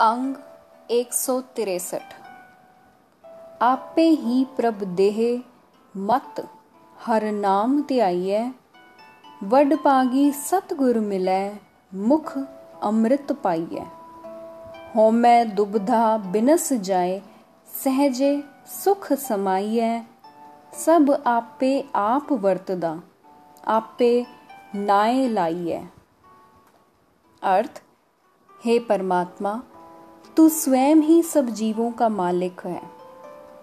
अंग एक सौ तिरसठ। आपे ही प्रभ देह मत, हर नाम त्याइए। वड पागी सतगुर मिलै, मुख अमृत पाइए। होमै दुबधा बिनस जाए, सहजे सुख समाइए। सब आपे आप वर्तदा, आपे नाए लाइए। अर्थ, हे परमात्मा तू स्वयं ही सब जीवों का मालिक है।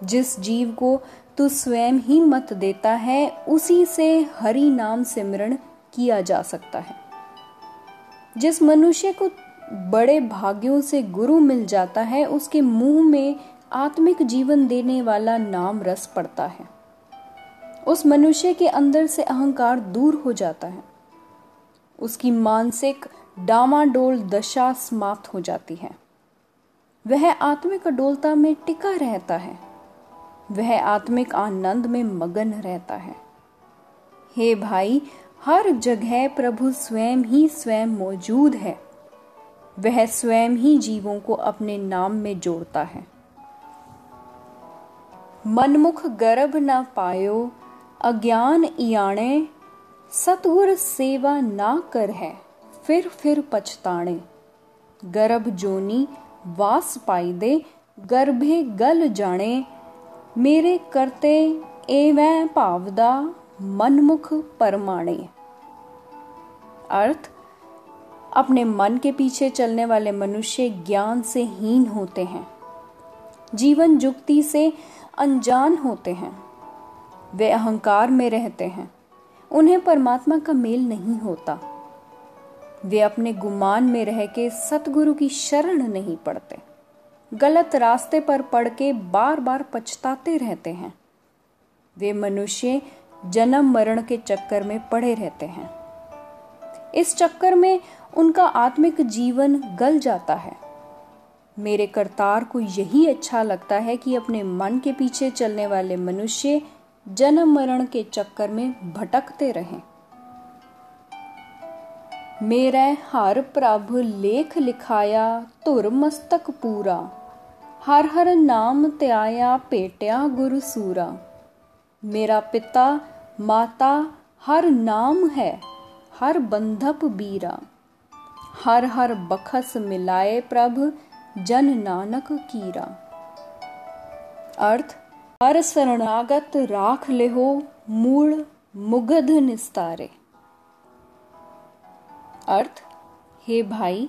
जिस जीव को तू स्वयं ही मत देता है, उसी से हरि नाम सिमरण किया जा सकता है। जिस मनुष्य को बड़े भाग्यों से गुरु मिल जाता है, उसके मुँह में आत्मिक जीवन देने वाला नाम रस पड़ता है। उस मनुष्य के अंदर से अहंकार दूर हो जाता है। उसकी मानसिक डामाडोल दशा समाप्त हो जाती है। वह आत्मिक अडोलता में टिका रहता है। वह आत्मिक आनंद में मगन रहता है। हे भाई, हर जगह प्रभु स्वयं ही स्वयं मौजूद है। वह स्वयं ही जीवों को अपने नाम में जोड़ता है। मनमुख गर्भ न पायो, अज्ञान इयाणे, सतगुर सेवा ना कर है, फिर फिर पछताणे। गर्भ जोनी वास पाई दे गर्भे गल जाने मेरे करते एवं भावदा मनमुख परमाणे। अर्थ, अपने मन के पीछे चलने वाले मनुष्य ज्ञान से हीन होते हैं। जीवन जुक्ति से अनजान होते हैं। वे अहंकार में रहते हैं। उन्हें परमात्मा का मेल नहीं होता। वे अपने गुमान में रह के सतगुरु की शरण नहीं पड़ते गलत रास्ते पर पड़ के बार बार पछताते रहते हैं। वे मनुष्य जन्म मरण के चक्कर में पड़े रहते हैं। इस चक्कर में उनका आत्मिक जीवन गल जाता है। मेरे करतार को यही अच्छा लगता है कि अपने मन के पीछे चलने वाले मनुष्य जन्म मरण के चक्कर में भटकते रहें। मेरे हर प्रभ लेख लिखाया धुर मस्तक पूरा। हर हर नाम त्याया पेटिया गुरु सूरा मेरा पिता, माता, हर नाम है, हर बंधप बीरा। हर हर बखस मिलाए प्रभ, जन नानक कीरा। अर्थ, हर शरणागत राख लेहो मूल मुगध निस्तारे। अर्थ, हे भाई,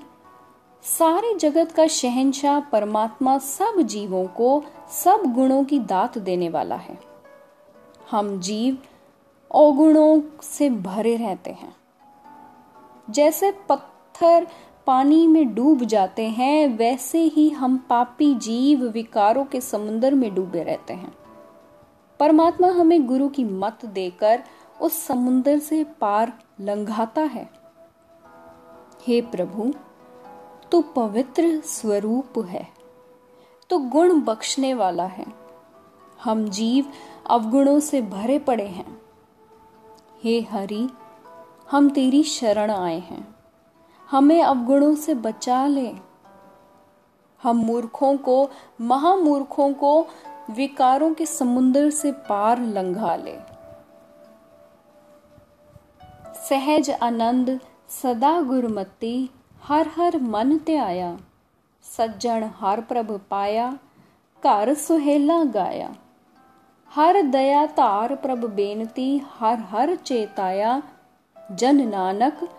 सारे जगत का शहनशाह परमात्मा सब जीवों को सब गुणों की दात देने वाला है। हम जीव अवगुणों से भरे रहते हैं। जैसे पत्थर पानी में डूब जाते हैं, वैसे ही हम पापी जीव विकारों के समुद्र में डूबे रहते हैं। परमात्मा हमें गुरु की मत देकर उस समुद्र से पार लंघाता है। हे प्रभु, तू पवित्र स्वरूप है तो गुण बख्शने वाला है। हम जीव अवगुणों से भरे पड़े हैं। हे हरि, हम तेरी शरण आए हैं। हमें अवगुणों से बचा ले। हम मूर्खों को, महामूर्खों को, विकारों के समुद्र से पार लंघा ले। सहज आनंद सदा गुरमती, हर हर मन त्याया सज्जन हर प्रभ पाया, घर सुहेला गाया। हर दया धार प्रभ बेनती, हर हर चेताया। जन नानक,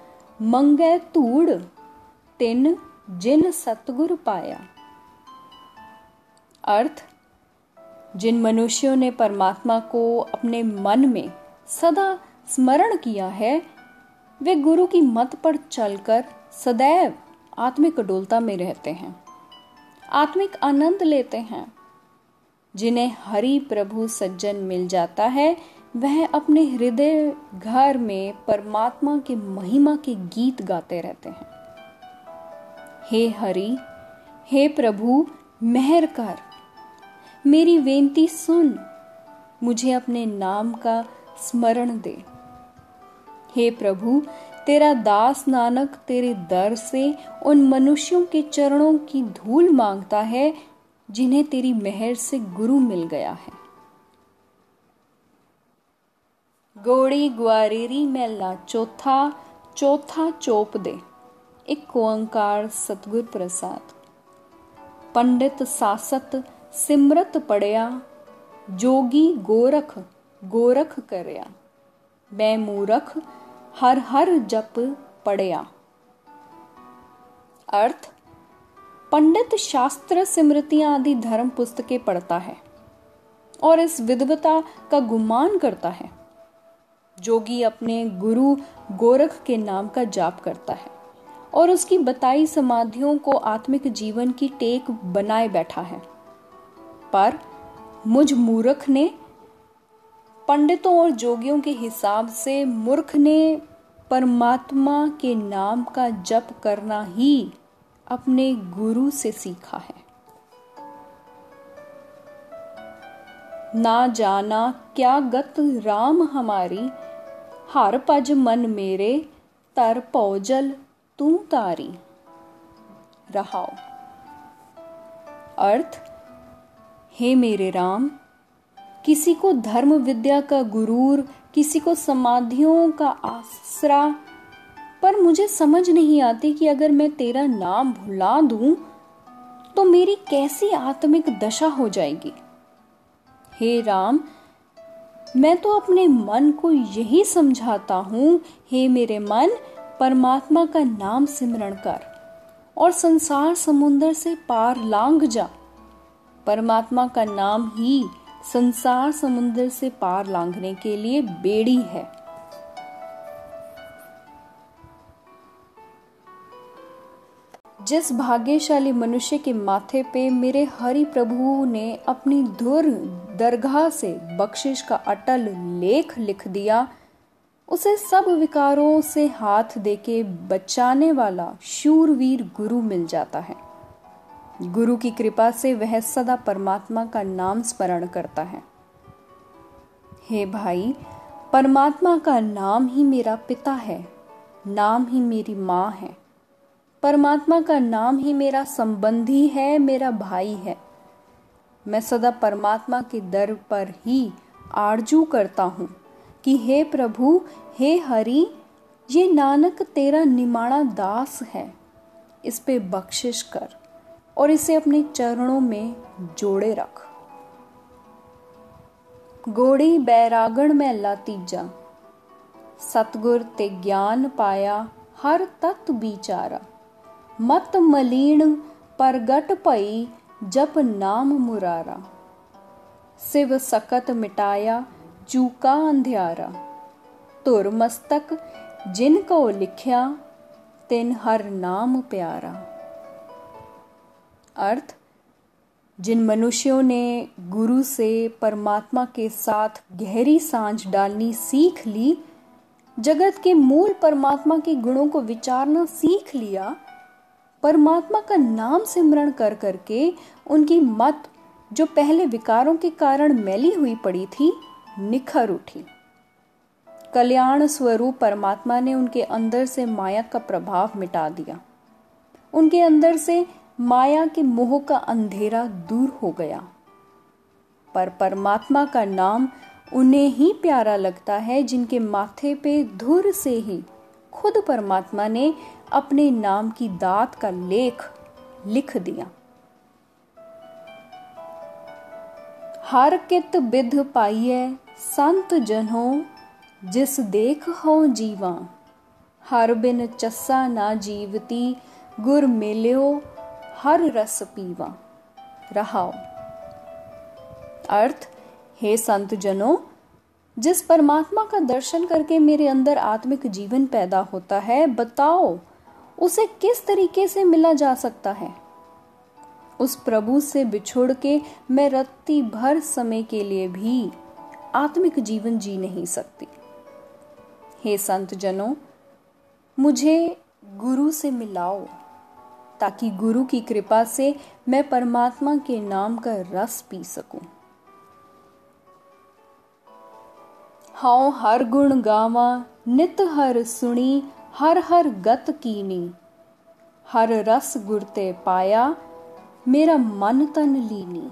मंगे धूड़, तिन जिन सतगुर पाया। अर्थ, जिन मनुष्यों ने परमात्मा को अपने मन में सदा स्मरण किया है वे गुरु की मत पर चलकर सदैव आत्मिक डोलता में रहते हैं। आत्मिक आनंद लेते हैं। जिन्हें हरि प्रभु सज्जन मिल जाता है, वह अपने हृदय घर में परमात्मा के महिमा के गीत गाते रहते हैं। हे हरि, हे प्रभु, मेहर कर। मेरी बेनती सुन। मुझे अपने नाम का स्मरण दे। हे प्रभु, तेरा दास नानक तेरे दर से उन मनुष्यों के चरणों की धूल माँगता है, जिन्हें तेरी मेहर से गुरु मिल गया है। गोड़ी ग्वारेरी मेला चौथा चौथा चोप दे एक ओंकार सतगुर प्रसाद। पंडित सासत सिमरत पड़िया, जोगी गोरख गोरख करया। मैं मूरख हर हर जप पढ़या। अर्थ, पंडित शास्त्र स्मृतियाँ आदि धर्म पुस्तकें पढ़ता है और इस विद्वता का गुमान करता है। जोगी अपने गुरु गोरख के नाम का जाप करता है और उसकी बताई समाधियों को आत्मिक जीवन की टेक बनाए बैठा है। पर मुझ मूर्ख ने पंडितों और जोगियों के हिसाब से मूर्ख ने परमात्मा के नाम का जप करना ही अपने गुरु से सीखा है। ना जाना क्या गत राम हमारी, हर पज मन मेरे, तर पौजल तू तारी। रहाओ। अर्थ, हे मेरे राम किसी को धर्म विद्या का गुरूर, किसी को समाधियों का आसरा। पर मुझे समझ नहीं आती कि अगर मैं तेरा नाम भुला दूँ तो मेरी कैसी आत्मिक दशा हो जाएगी? हे राम, मैं तो अपने मन को यही समझाता हूँ, हे मेरे मन, परमात्मा का नाम सिमरण कर और संसार समुद्र से पार लांग जा। परमात्मा का नाम ही संसार समुद्र से पार लांघने के लिए बेड़ी है। जिस भाग्यशाली मनुष्य के माथे पे मेरे हरि प्रभु ने अपनी धुर दरगाह से बख्शिश का अटल लेख लिख दिया, उसे सब विकारों से हाथ देके बचाने वाला शूरवीर गुरु मिल जाता है। गुरु की कृपा से वह सदा परमात्मा का नाम स्मरण करता है। हे भाई, परमात्मा का नाम ही मेरा पिता है, नाम ही मेरी माँ है। परमात्मा का नाम ही मेरा संबंधी है, मेरा भाई है। मैं सदा परमात्मा के दर पर ही आरज़ू करता हूँ कि हे प्रभु, हे हरि, ये नानक तेरा निमाणा दास है। इस पे बख्शिश कर। और इसे अपने चरणों में जोड़े रख। गोड़ी बैरागण में अल्लाह तीजा। सतगुर ते ज्ञान पाया, हर तत् बिचारा मत मलीन परगट पई, जप नाम मुरारा। शिव सकत मिटाया चूका अंधियारा। तुर मस्तक जिन को लिखया, तिन हर नाम प्यारा। अर्थ, जिन मनुष्यों ने गुरु से परमात्मा के साथ गहरी साँझ डालनी सीख ली, जगत के मूल परमात्मा के गुणों को विचारना सीख लिया, परमात्मा का नाम सिमरण कर करके उनकी मत, जो पहले विकारों के कारण मैली हुई पड़ी थी, निखर उठी। कल्याण स्वरूप परमात्मा ने उनके अंदर से माया का प्रभाव मिटा दिया। उनके अंदर से माया के मोह का अंधेरा दूर हो गया। पर परमात्मा का नाम उन्हें ही प्यारा लगता है, जिनके माथे पे धुर से ही खुद परमात्मा ने अपने नाम की दात का लेख लिख दिया। हर कित विध पाइए संत जनों, जिस देख हो जीवा। हर बिन चस्सा ना जीवती, गुर मिल्यो हर रस पीवा। रहाओ। अर्थ, हे संत जनों जिस परमात्मा का दर्शन करके मेरे अंदर आत्मिक जीवन पैदा होता है, बताओ, उसे किस तरीके से मिला जा सकता है? उस प्रभु से बिछुड़ के मैं रत्ती भर समय के लिए भी आत्मिक जीवन जी नहीं सकती। हे संत जनों मुझे गुरु से मिलाओ। ताकि गुरु की कृपा से मैं परमात्मा के नाम का रस पी सकूं। हाउ हर गुण गावा नित हर सुनी हर हर गत कीनी हर रस गुरते पाया मेरा मन तन लीनी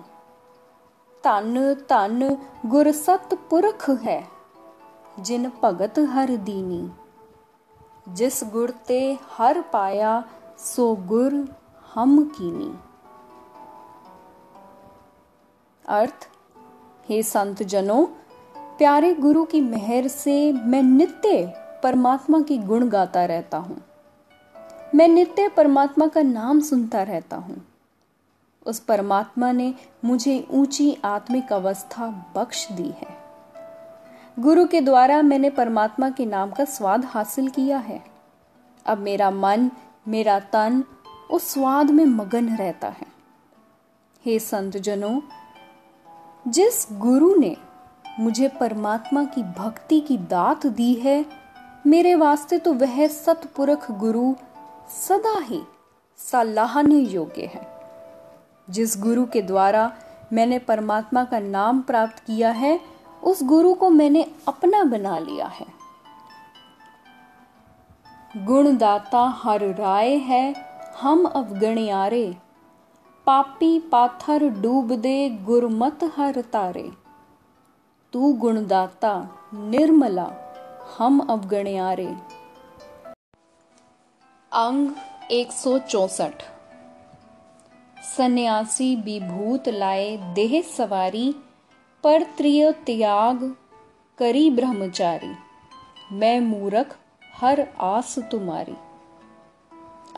ਧਨ ਧਨ ਗੁਰ ਸਤਪੁਰਖ ਹੈ ਜਿਨ ਭਗਤ ਹਰ ਦੀਨੀ ਜਿਸ ਗੁਰ ਤੇ ਹਰ ਪਾਇਆ सो गुर हम कीनी। अर्थ, हे संत जनों प्यारे गुरु की मेहर से मैं नित्य परमात्मा की गुण गाता रहता हूँ। मैं नित्य परमात्मा का नाम सुनता रहता हूँ। उस परमात्मा ने मुझे ऊँची आत्मिक अवस्था बख्श दी है। गुरु के द्वारा मैंने परमात्मा के नाम का स्वाद हासिल किया है। अब मेरा मन मेरा तन उस स्वाद में मगन रहता है। हे संत जनों जिस गुरु ने मुझे परमात्मा की भक्ति की दात दी है, मेरे वास्ते तो वह सतपुरख गुरु सदा ही सलाहने योग्य है। जिस गुरु के द्वारा मैंने परमात्मा का नाम प्राप्त किया है, उस गुरु को मैंने अपना बना लिया है। गुणदाता हर राय है, हम अवगणियारे। पापी पाथर डूब दे गुरमत हर तारे। तू गुणदाता, निर्मला, हम अवगणियारे। अंग एक सौ चौसठ। सन्यासी विभूत लाए देह सवारी, पर त्रिय त्याग करी ब्रह्मचारी। मैं मूरख हर आस तुम्हारी।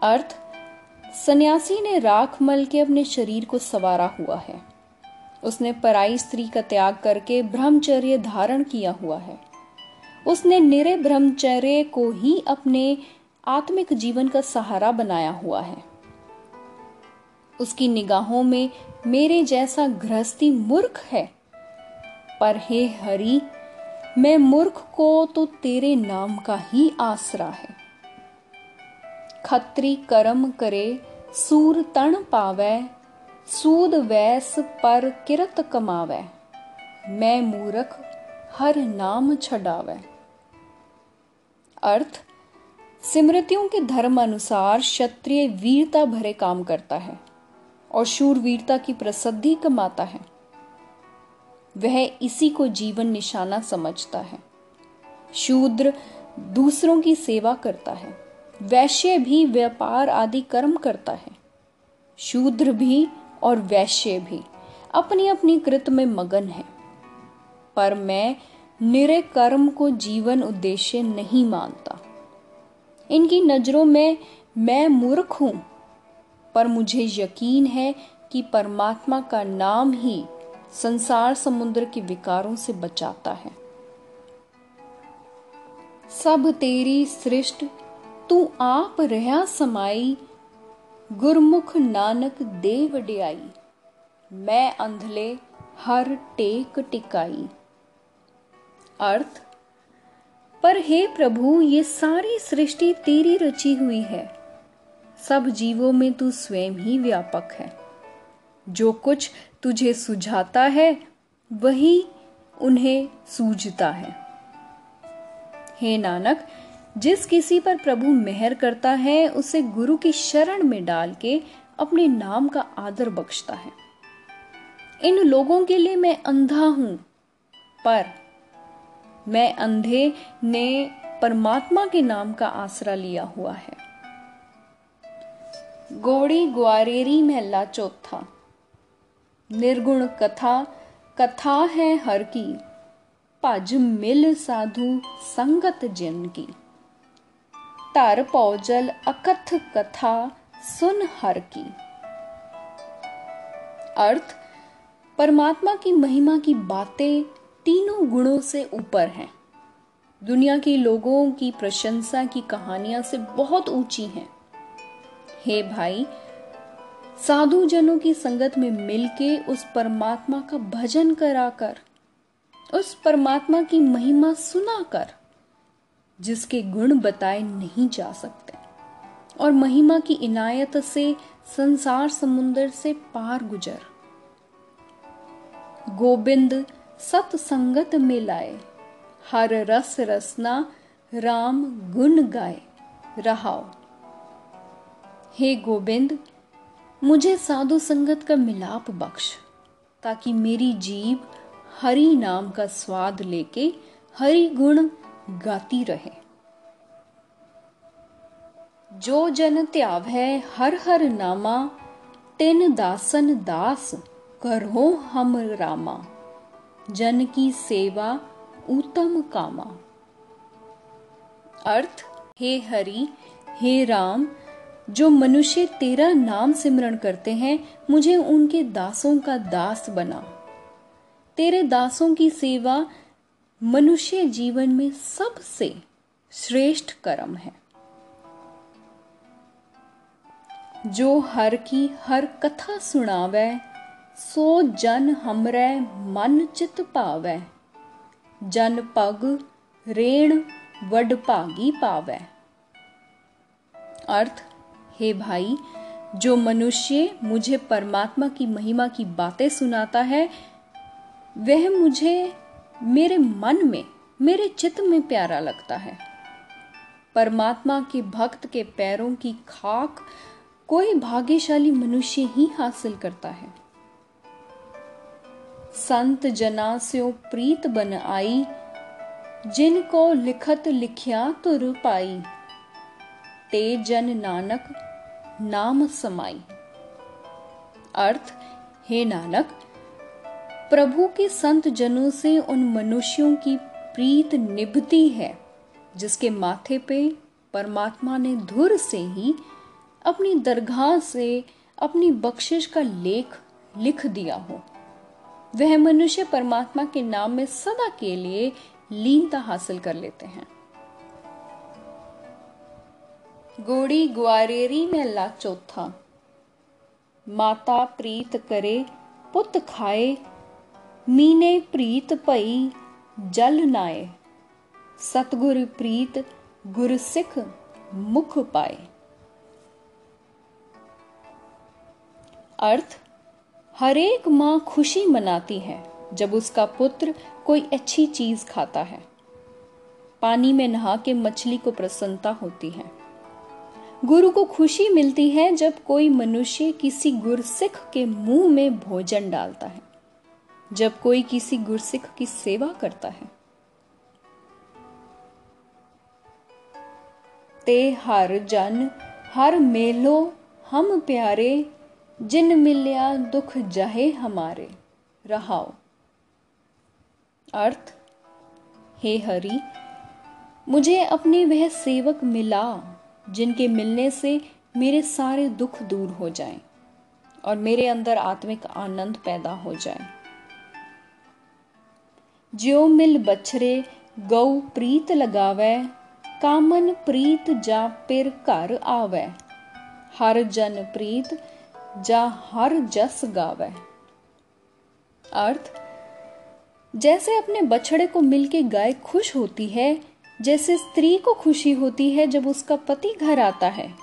अर्थ, सन्यासी ने राख मल के अपने शरीर को सवारा हुआ है। उसने पराई स्त्री का त्याग करके ब्रह्मचर्य धारण किया हुआ है। उसने निरे ब्रह्मचर्य को ही अपने आत्मिक जीवन का सहारा बनाया हुआ है। उसकी निगाहों में मेरे जैसा गृहस्थी मूर्ख है। पर हे हरि मैं मूर्ख को तो तेरे नाम का ही आसरा है। खत्री कर्म करे, सूर तण पावे, सूद वैस पर किरत कमावे। मैं मूर्ख, हर नाम छडावे। अर्थ सिमृतियों के धर्म अनुसार क्षत्रिय वीरता भरे काम करता है और शूरवीरता की प्रसिद्धि कमाता है। वह इसी को जीवन निशाना समझता है। शूद्र दूसरों की सेवा करता है। वैश्य भी व्यापार आदि कर्म करता है। शूद्र भी और वैश्य भी अपनी अपनी कृत में मगन है। पर मैं निरे कर्म को जीवन उद्देश्य नहीं मानता। इनकी नज़रों में मैं मूर्ख हूँ। पर मुझे यकीन है कि परमात्मा का नाम ही संसार समुद्र के विकारों से बचाता है। सब तेरी सृष्ट, तू आप रहा समाई। गुरमुख नानक देव डियाई, मैं अंधले हर टेक टिकाई। अर्थ, पर हे प्रभु, ये सारी सृष्टि तेरी रची हुई है। सब जीवों में तू स्वयं ही व्यापक है। जो कुछ तुझे सुझाता है, वही उन्हें सूझता है। हे नानक, जिस किसी पर प्रभु मेहर करता है, उसे गुरु की शरण में डाल के अपने नाम का आदर बख्शता है। इन लोगों के लिए मैं अंधा हूँ, पर मैं अंधे ने परमात्मा के नाम का आसरा लिया हुआ है। गोड़ी ग्वारेरी महला चौथा निर्गुण कथा कथा है हर की। भज मिल साधु संगत जिन की। धर पौजल अकथ कथा सुन हर की। अर्थ, परमात्मा की महिमा की बातें तीनों गुणों से ऊपर हैं। दुनिया के लोगों की प्रशंसा की कहानियाँ से बहुत ऊँची हैं। हे भाई साधु जनों की संगत में मिलके उस परमात्मा का भजन कराकर, उस परमात्मा की महिमा सुनाकर, जिसके गुण बताए नहीं जा सकते, और महिमा की इनायत से संसार समुद्र से पार गुजर। गोविंद सत संगत में लाए, हर रस रसना राम गुण गाए, रहाओ। हे गोविंद मुझे साधु संगत का मिलाप बख्श, ताकि मेरी जीव हरि नाम का स्वाद लेके हरि गुण गाती रहे। जो जन त्याव है हर हर नामा, तिन दासन दास करो हम रामा। जन की सेवा उत्तम कामा। अर्थ, हे हरि, हे राम जो मनुष्य तेरा नाम सिमरण करते हैं, मुझे उनके दासों का दास बना। तेरे दासों की सेवा मनुष्य जीवन में सबसे श्रेष्ठ कर्म है। जो हर की हर कथा सुनावे, सो जन हमरे मन चित पावे। जन पग, रेण, वड भागी पावे। अर्थ हे भाई, जो मनुष्य मुझे परमात्मा की महिमा की बातें सुनाता है, वह मुझे मेरे मन में, मेरे चित्त में प्यारा लगता है। परमात्मा के भक्त के पैरों की खाक कोई भाग्यशाली मनुष्य ही हासिल करता है। संत जना से प्रीत बन आई, जिनको लिखत लिखिया तुर पाई ते जन नानक नाम समाई अर्थ, हे नानक, प्रभु के संत जनों से उन मनुष्यों की प्रीत निभती है, जिसके माथे पे परमात्मा ने धुर से ही अपनी दरगाह से अपनी बख्शिश का लेख लिख दिया हो। वह मनुष्य परमात्मा के नाम में सदा के लिए लीनता हासिल कर लेते हैं। गोड़ी ग्वारेरी में ला चौथा। माता प्रीत करे, पुत खाए, मीने प्रीत पई, जल नाए। सतगुर प्रीत, गुर सिख मुख पाए। अर्थ, हरेक माँ खुशी मनाती है, जब उसका पुत्र कोई अच्छी चीज़ खाता है। पानी में नहा के मछली को प्रसन्नता होती है। गुरु को खुशी मिलती है जब कोई मनुष्य किसी गुरसिख के मुँह में भोजन डालता है, जब कोई किसी गुरसिख की सेवा करता है। ते हर जन, हर मेलो, हम प्यारे, जिन मिल्या दुख जहे हमारे। रहाओ। अर्थ, हे हरि, मुझे अपने वह सेवक मिला। जिनके मिलने से मेरे सारे दुख दूर हो जाएँ और मेरे अंदर आत्मिक आनंद पैदा हो जाए। ज्यो मिल बछरे गौ प्रीत लगावे, कामन प्रीत जा पिर घर आवे। हर जन प्रीत जा हर जस गावे। अर्थ, जैसे अपने बछड़े को मिलके गाय खुश होती है जैसे स्त्री को खुशी होती है जब उसका पति घर आता है,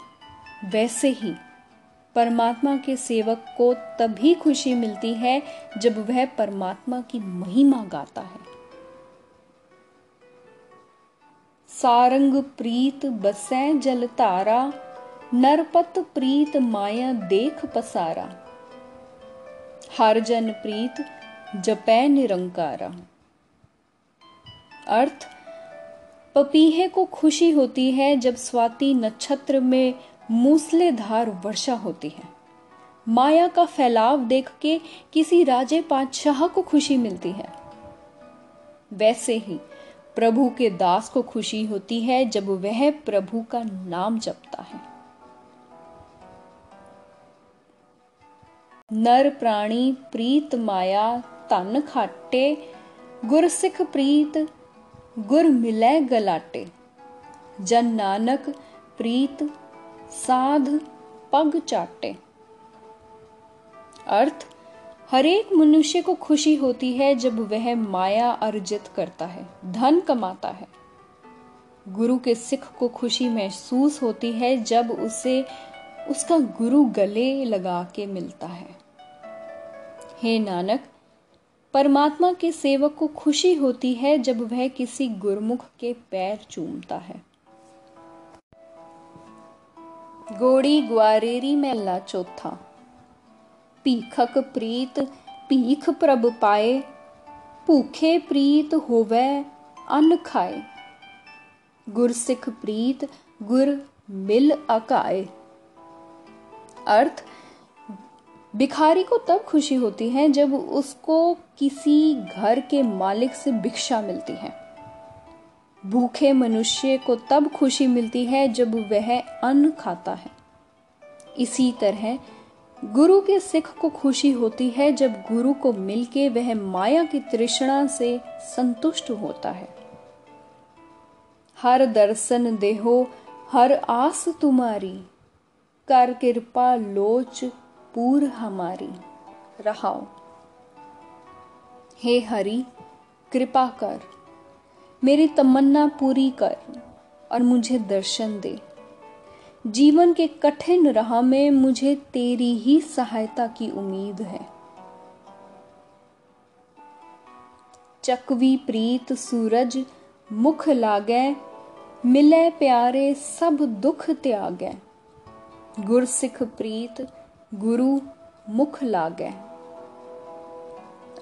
वैसे ही परमात्मा के सेवक को तभी खुशी मिलती है जब वह परमात्मा की महिमा गाता है। सारंग प्रीत बसै जल तारा, नरपत प्रीत माया देख पसारा। हर जन प्रीत जपै निरंकारा। अर्थ पपीहे को खुशी होती है जब स्वाति नक्षत्र में मूसलेधार वर्षा होती है। माया का फैलाव देख के किसी राजे पातशाह को खुशी मिलती है। वैसे ही प्रभु के दास को खुशी होती है जब वह प्रभु का नाम जपता है। नर प्राणी प्रीत माया तन खाटे, गुरसिख प्रीत गुर मिलै गलाटे। जन नानक प्रीत साध पग चाटे। अर्थ, हरेक मनुष्य को खुशी होती है जब वह माया अर्जित करता है, धन कमाता है। गुरु के सिख को खुशी महसूस होती है जब उसे उसका गुरु गले लगा के मिलता है। हे नानक परमात्मा के सेवक को खुशी होती है जब वह किसी गुरमुख के पैर चूमता है। गोड़ी ग्वारेरी महला चौथा। भीखक प्रीत भीख प्रभ पाए, भूखे प्रीत होवे, अन्न खाए। गुरसिख प्रीत, गुर मिल अकाए। अर्थ भिखारी को तब खुशी होती है जब उसको किसी घर के मालिक से भिक्षा मिलती है। भूखे मनुष्य को तब खुशी मिलती है जब वह अन्न खाता है। इसी तरह गुरु के सिख को खुशी होती है जब गुरु को मिलके वह माया की तृष्णा से संतुष्ट होता है। हर दर्शन देहो, हर आस तुम्हारी, कर कृपा लोच पूर हमारी, रहाओ। हे हरि, कृपा कर, मेरी तमन्ना पूरी कर और मुझे दर्शन दे। जीवन के कठिन राह में मुझे तेरी ही सहायता की उम्मीद है। चकवी प्रीत सूरज, मुख लागे, मिले प्यारे सब दुख त्यागे। गुरसिख प्रीत गुरु मुख लागे।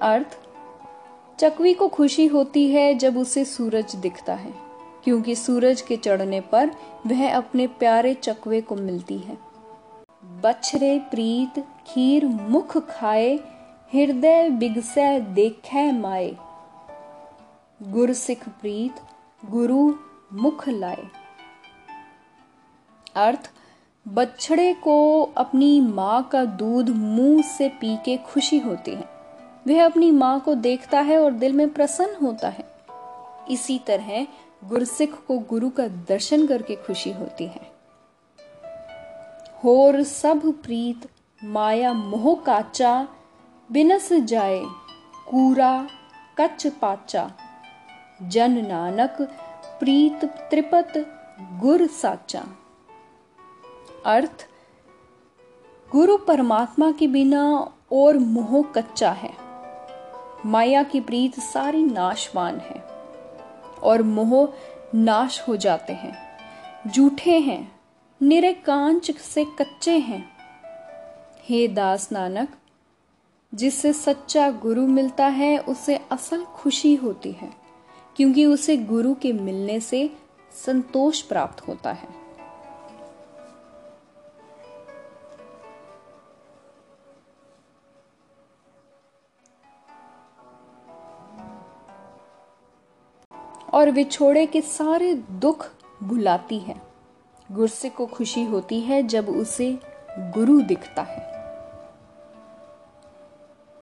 अर्थ, चकवी को खुशी होती है जब उसे सूरज दिखता है, क्योंकि सूरज के चढ़ने पर वह अपने प्यारे चकवे को मिलती है। बछरे प्रीत खीर मुख खाए, हृदय बिगसै देखे माए। गुर सिख प्रीत गुरु मुख लाए। अर्थ बछड़े को अपनी माँ का दूध मुँह से पी के खुशी होती है। वह अपनी माँ को देखता है और दिल में प्रसन्न होता है। इसी तरह गुरसिख को गुरु का दर्शन करके खुशी होती है। होर सब प्रीत, माया मोह काचा, बिनस जाए, कूरा कच पाचा। जन नानक, प्रीत त्रिपत गुर साचा। अर्थ गुरु परमात्मा के बिना और मोह कच्चा है। माया की प्रीत सारी नाशवान है और मोह नाश हो जाते हैं। झूठे हैं निरे कांच से कच्चे हैं। हे दास नानक, जिससे सच्चा गुरु मिलता है, उसे असल खुशी होती है, क्योंकि उसे गुरु के मिलने से संतोष प्राप्त होता है। और विछोड़े के सारे दुख भुलाती है। गुस्से को खुशी होती है जब उसे गुरु दिखता है।